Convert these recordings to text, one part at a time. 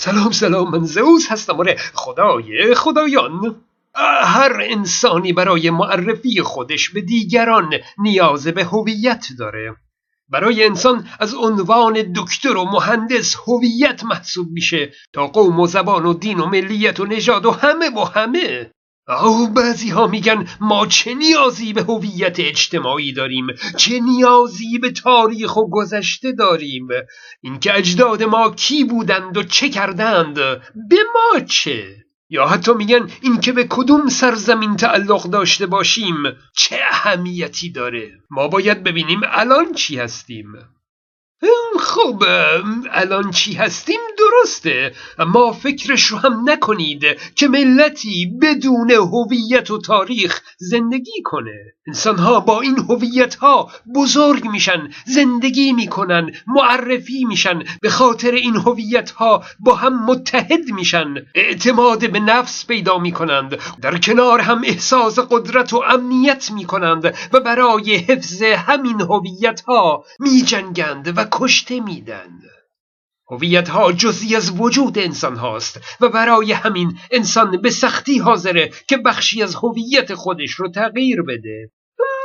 سلام سلام من زئوس هستم. آره خدای خدایان. هر انسانی برای معرفی خودش به دیگران نیاز به هویت داره. برای انسان از عنوان دکتر و مهندس هویت محسوب میشه تا قوم و زبان و دین و ملیت و نژاد و همه و همه. او بعضی ها میگن ما چه نیازی به هویت اجتماعی داریم؟ چه نیازی به تاریخ و گذشته داریم؟ اینکه اجداد ما کی بودند و چه کردند؟ به ما چه؟ یا حتی میگن اینکه به کدوم سرزمین تعلق داشته باشیم چه اهمیتی داره؟ ما باید ببینیم الان چی هستیم. خب الان چی هستیم؟ درسته. اما فکرش رو هم نکنید که ملتی بدون هویت و تاریخ زندگی کنه. انسانها با این هویت ها بزرگ میشن زندگی می‌کنن معرفی میشن به خاطر این هویت ها با هم متحد میشن اعتماد به نفس پیدا می‌کنند در کنار هم احساس قدرت و امنیت می‌کنند و برای حفظ همین هویت ها میجنگند و کشته میدن. هویت ها جزی از وجود انسان هاست و برای همین انسان به سختی حاضره که بخشی از هویت خودش رو تغییر بده.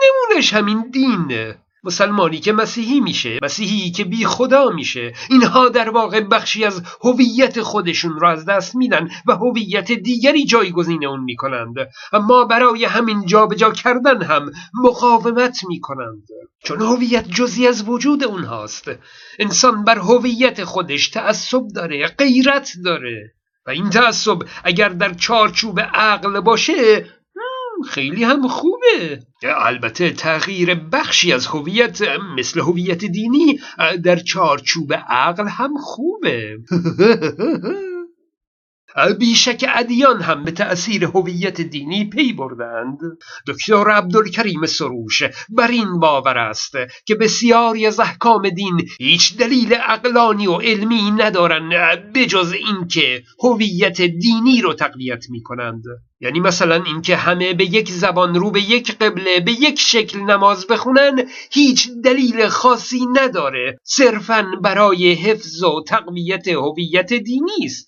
نمونش همین دین مسلمانی که مسیحی میشه مسیحی که بی خدا میشه اینها در واقع بخشی از هویت خودشون را از دست میدن و هویت دیگری جایگزین اون می‌کنند. اما برای همین جابجا کردن هم مقاومت می‌کنند. چون هویت جزی از وجود اونهاست. انسان بر هویت خودش تعصب داره غیرت داره. و این تعصب اگر در چارچوب عقل باشه خیلی هم خوبه. البته تغییر بخشی از هویت مثل هویت دینی در چارچوب عقل هم خوبه. بیشک ادیان هم به تأثیر هویت دینی پی بردند. دکتر عبدالکریم سروش بر این باور است که بسیاری از احکام دین هیچ دلیل اقلانی و علمی ندارند بجز اینکه هویت دینی رو تقویت می کنند یعنی مثلا اینکه همه به یک زبان رو به یک قبله به یک شکل نماز بخونن هیچ دلیل خاصی نداره. صرفا برای حفظ و تقویت هویت دینی است.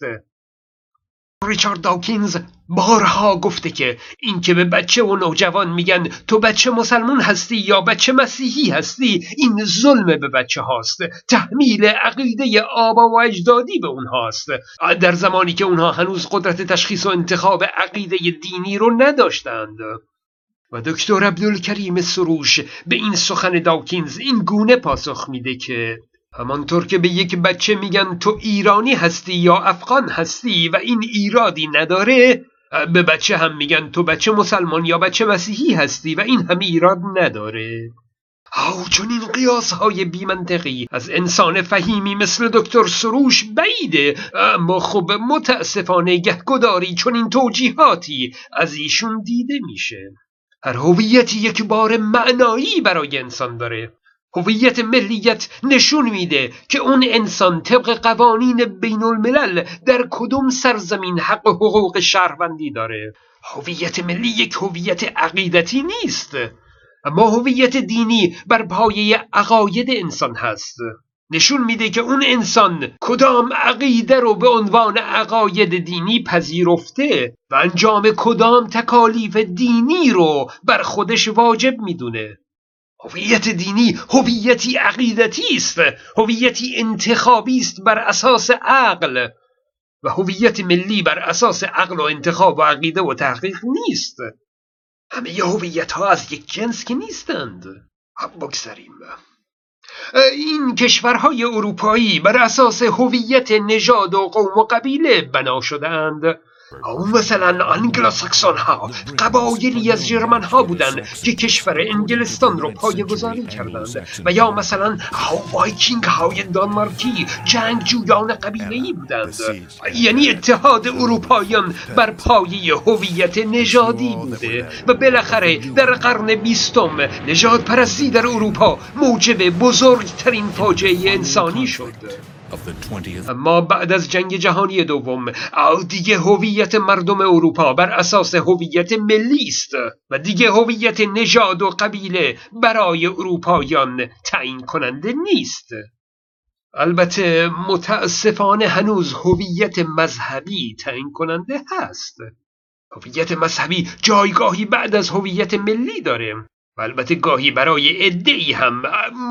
ریچارد داکینز بارها گفته که اینکه به بچه و نوجوان میگن تو بچه مسلمون هستی یا بچه مسیحی هستی این ظلم به بچه هاست تحمیل عقیده آبا و اجدادی به اونهاست در زمانی که اونها هنوز قدرت تشخیص و انتخاب عقیده دینی رو نداشتند. و دکتر عبدالکریم سروش به این سخن داکینز این گونه پاسخ میده که همانطور که به یک بچه میگن تو ایرانی هستی یا افغان هستی و این ایرادی نداره به بچه هم میگن تو بچه مسلمان یا بچه مسیحی هستی و این هم ایراد نداره. او چون این قیاس های بیمنطقی از انسان فهیمی مثل دکتر سروش بعیده اما خب متاسفانه گهگداری چون این توجیهاتی از ایشون دیده میشه. هر هویتی یک بار معنایی برای انسان داره. هویت ملیت نشون میده که اون انسان طبق قوانین بین الملل در کدوم سرزمین حق حقوق شهروندی داره. هویت ملی یک هویت عقیدتی نیست اما هویت دینی بر پایه عقاید انسان هست. نشون میده که اون انسان کدام عقیده رو به عنوان عقاید دینی پذیرفته و انجام کدام تکالیف دینی رو بر خودش واجب می‌دونه. هویت دینی هویتی عقیدتی است. هویتی انتخابی است بر اساس عقل. و هویت ملی بر اساس عقل و انتخاب و عقیده و تحقیق نیست. همه هویت ها از یک جنس که نیستند. بگذاریم این کشورهای اروپایی بر اساس هویت نژاد و قوم و قبیله بنا شدند او مثلا انگلوساکسون ها قبایلی از جرمن ها بودند که کشور انگلستان رو پای گذاری کردند. و یا مثلا وایکینگ های دانمارکی جنگ جویان قبیله ای بودند. یعنی اتحاد اروپاییان بر پایه هویت نژادی بوده. و بالاخره در قرن بیستم نژاد پرستی در اروپا موجب بزرگترین فاجعه انسانی شد. اما بعد از جنگ جهانی دوم دیگه هویت مردم اروپا بر اساس هویت ملی است و دیگه هویت نژاد و قبیله برای اروپایان تعیین کننده نیست. البته متاسفانه هنوز هویت مذهبی تعیین کننده هست. هویت مذهبی جایگاهی بعد از هویت ملی داره و البته گاهی برای ای هم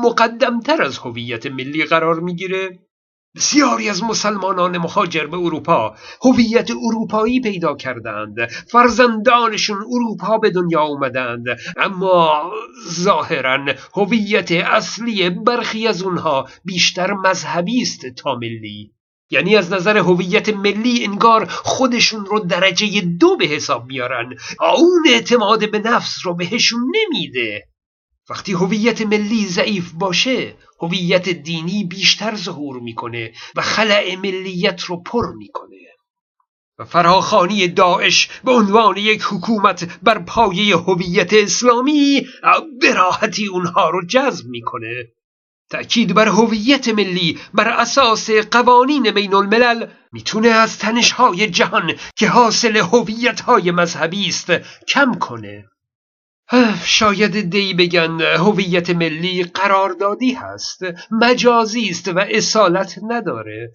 مقدمتر از هویت ملی قرار می‌گیره. بسیاری از مسلمانان مهاجر به اروپا هویت اروپایی پیدا کردند. فرزندانشون اروپا به دنیا اومدند. اما ظاهرا هویت اصلی برخی از اونها بیشتر مذهبی است تا ملی. یعنی از نظر هویت ملی انگار خودشون رو درجه دو به حساب میارن. اون اعتماد به نفس رو بهشون نمیده. وقتی هویت ملی ضعیف باشه هویت دینی بیشتر ظهور می‌کنه و خلع ملیت رو پر می‌کنه. و فراخانی داعش به عنوان یک حکومت بر پایه هویت اسلامی به راحتی اونها رو جذب می‌کنه. تأکید بر هویت ملی بر اساس قوانین بین الملل می‌تونه از تنشهای جهان که حاصل هویتهای مذهبی است کم کنه. شاید دی بگن هویت ملی قراردادی هست مجازی است و اصالت نداره.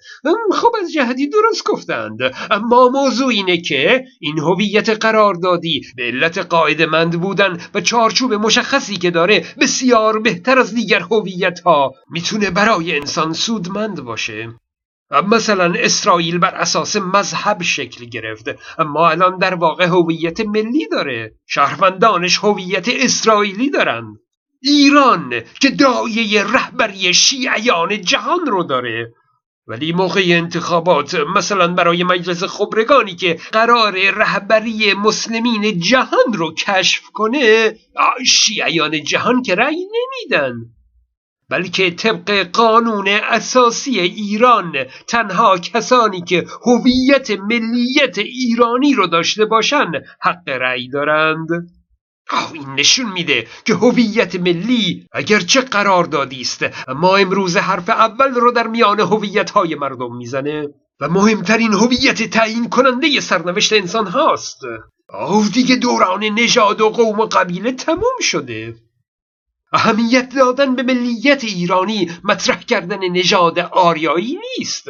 خب از جهدی درست گفتند. اما موضوع اینه که این هویت قراردادی به علت قاعدمند بودن و چارچوب مشخصی که داره بسیار بهتر از دیگر هویت ها می‌تونه برای انسان سودمند باشه. مثلا اسرائیل بر اساس مذهب شکل گرفت. اما الان در واقع هویت ملی داره. شهروندانش هویت اسرائیلی دارن. ایران که دایه رهبری شیعیان جهان رو داره. ولی موقع انتخابات مثلا برای مجلس خبرگانی که قرار رهبری مسلمین جهان رو کشف کنه شیعیان جهان که رأی نمیدن. بلکه طبق قانون اساسی ایران تنها کسانی که هویت ملیت ایرانی رو داشته باشن حق رأی دارند. این نشون میده که هویت ملی اگرچه قراردادی است اما امروز حرف اول رو در میان هویت های مردم می‌زنه و مهمترین هویت تعیین کننده سرنوشت انسان هاست. آه دیگه دوران نژاد و قوم و قبیله تموم شده. اهمیت دادن به ملیت ایرانی مطرح کردن نژاد آریایی نیست.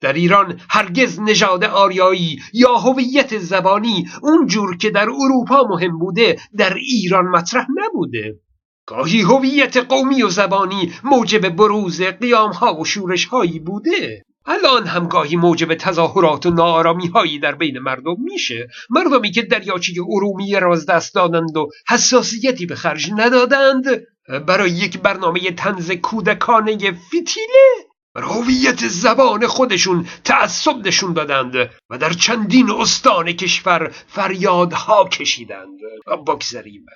در ایران هرگز نژاد آریایی یا هویت زبانی اونجور که در اروپا مهم بوده در ایران مطرح نبوده. گاهی هویت قومی و زبانی موجب بروز قیامها و شورشهایی بوده. الان هم گاهی موجب تظاهرات و نارامی هایی در بین مردم میشه. مردمی که دریاچه ارومیه را از دست دادند و حساسیتی به خرج ندادند برای یک برنامه تنز کودکانه فتیله هویت زبان خودشون تعصب نشون دادند و در چندین استان کشور فریادها کشیدند. بگذریم.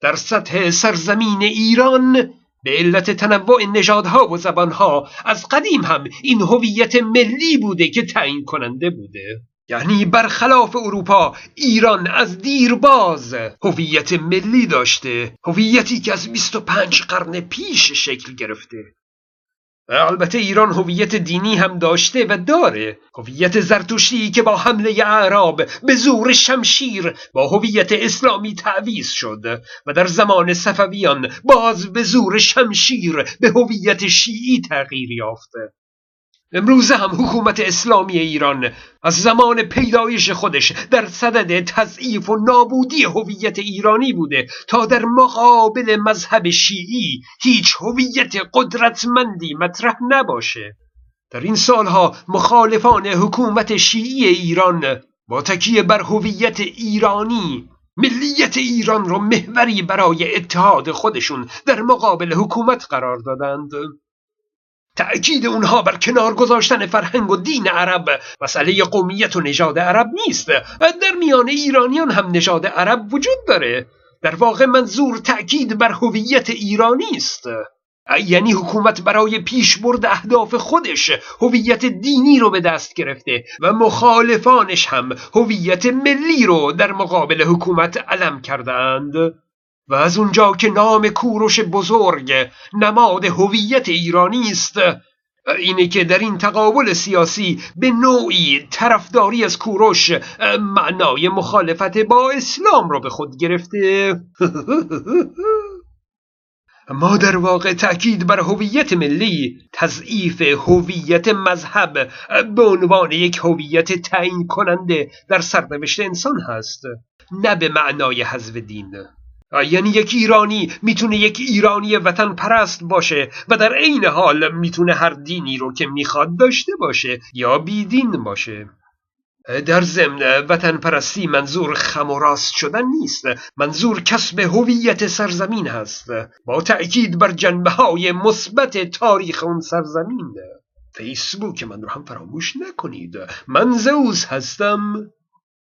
در سطح سرزمین ایران به علت تنوع نژادها و زبانها از قدیم هم این هویت ملی بوده که تعیین کننده بوده. یعنی برخلاف اروپا ایران از دیرباز هویت ملی داشته هویتی که از 25 قرن پیش شکل گرفته. البته ایران هویت دینی هم داشته و داره. هویت زرتشتی که با حمله اعراب به زور شمشیر با هویت اسلامی تعویز شد و در زمان صفویان باز به زور شمشیر به هویت شیعی تغییر یافته امروزه هم حکومت اسلامی ایران از زمان پیدایش خودش در صدد تضعیف و نابودی هویت ایرانی بوده تا در مقابل مذهب شیعی هیچ هویت قدرتمندی مطرح نباشه. در این سالها مخالفان حکومت شیعی ایران با تکیه بر هویت ایرانی ملیت ایران را محوری برای اتحاد خودشون در مقابل حکومت قرار دادند. تأکید اونها بر کنار گذاشتن فرهنگ و دین عرب. مسئله قومیت و نژاد عرب نیست. در میان ایرانیان هم نژاد عرب وجود داره. در واقع منظور تأکید بر هویت ایرانی است. یعنی حکومت برای پیشبرد اهداف خودش هویت دینی رو به دست گرفته و مخالفانش هم هویت ملی رو در مقابل حکومت علم کردند. و از اونجا که نام کوروش بزرگ نماد هویت ایرانی است اینه که در این تقابل سیاسی به نوعی طرفداری از کوروش معنای مخالفت با اسلام را به خود گرفته. ما در واقع تأکید بر هویت ملی تضعیف هویت مذهب به عنوان یک هویت تعیین کننده در سرنوشت انسان هست نه به معنای حذف دین. یعنی یک ایرانی می‌تونه یک ایرانی وطن پرست باشه و در عین حال می‌تونه هر دینی رو که می‌خواد داشته باشه یا بیدین باشه. در ضمن وطن پرستی منظور خم و راست شدن نیست. منظور کسب هویت سرزمین هست. با تأکید بر جنبه های مثبت تاریخ اون سرزمین. فیسبوک من رو هم فراموش نکنید. من زوز هستم.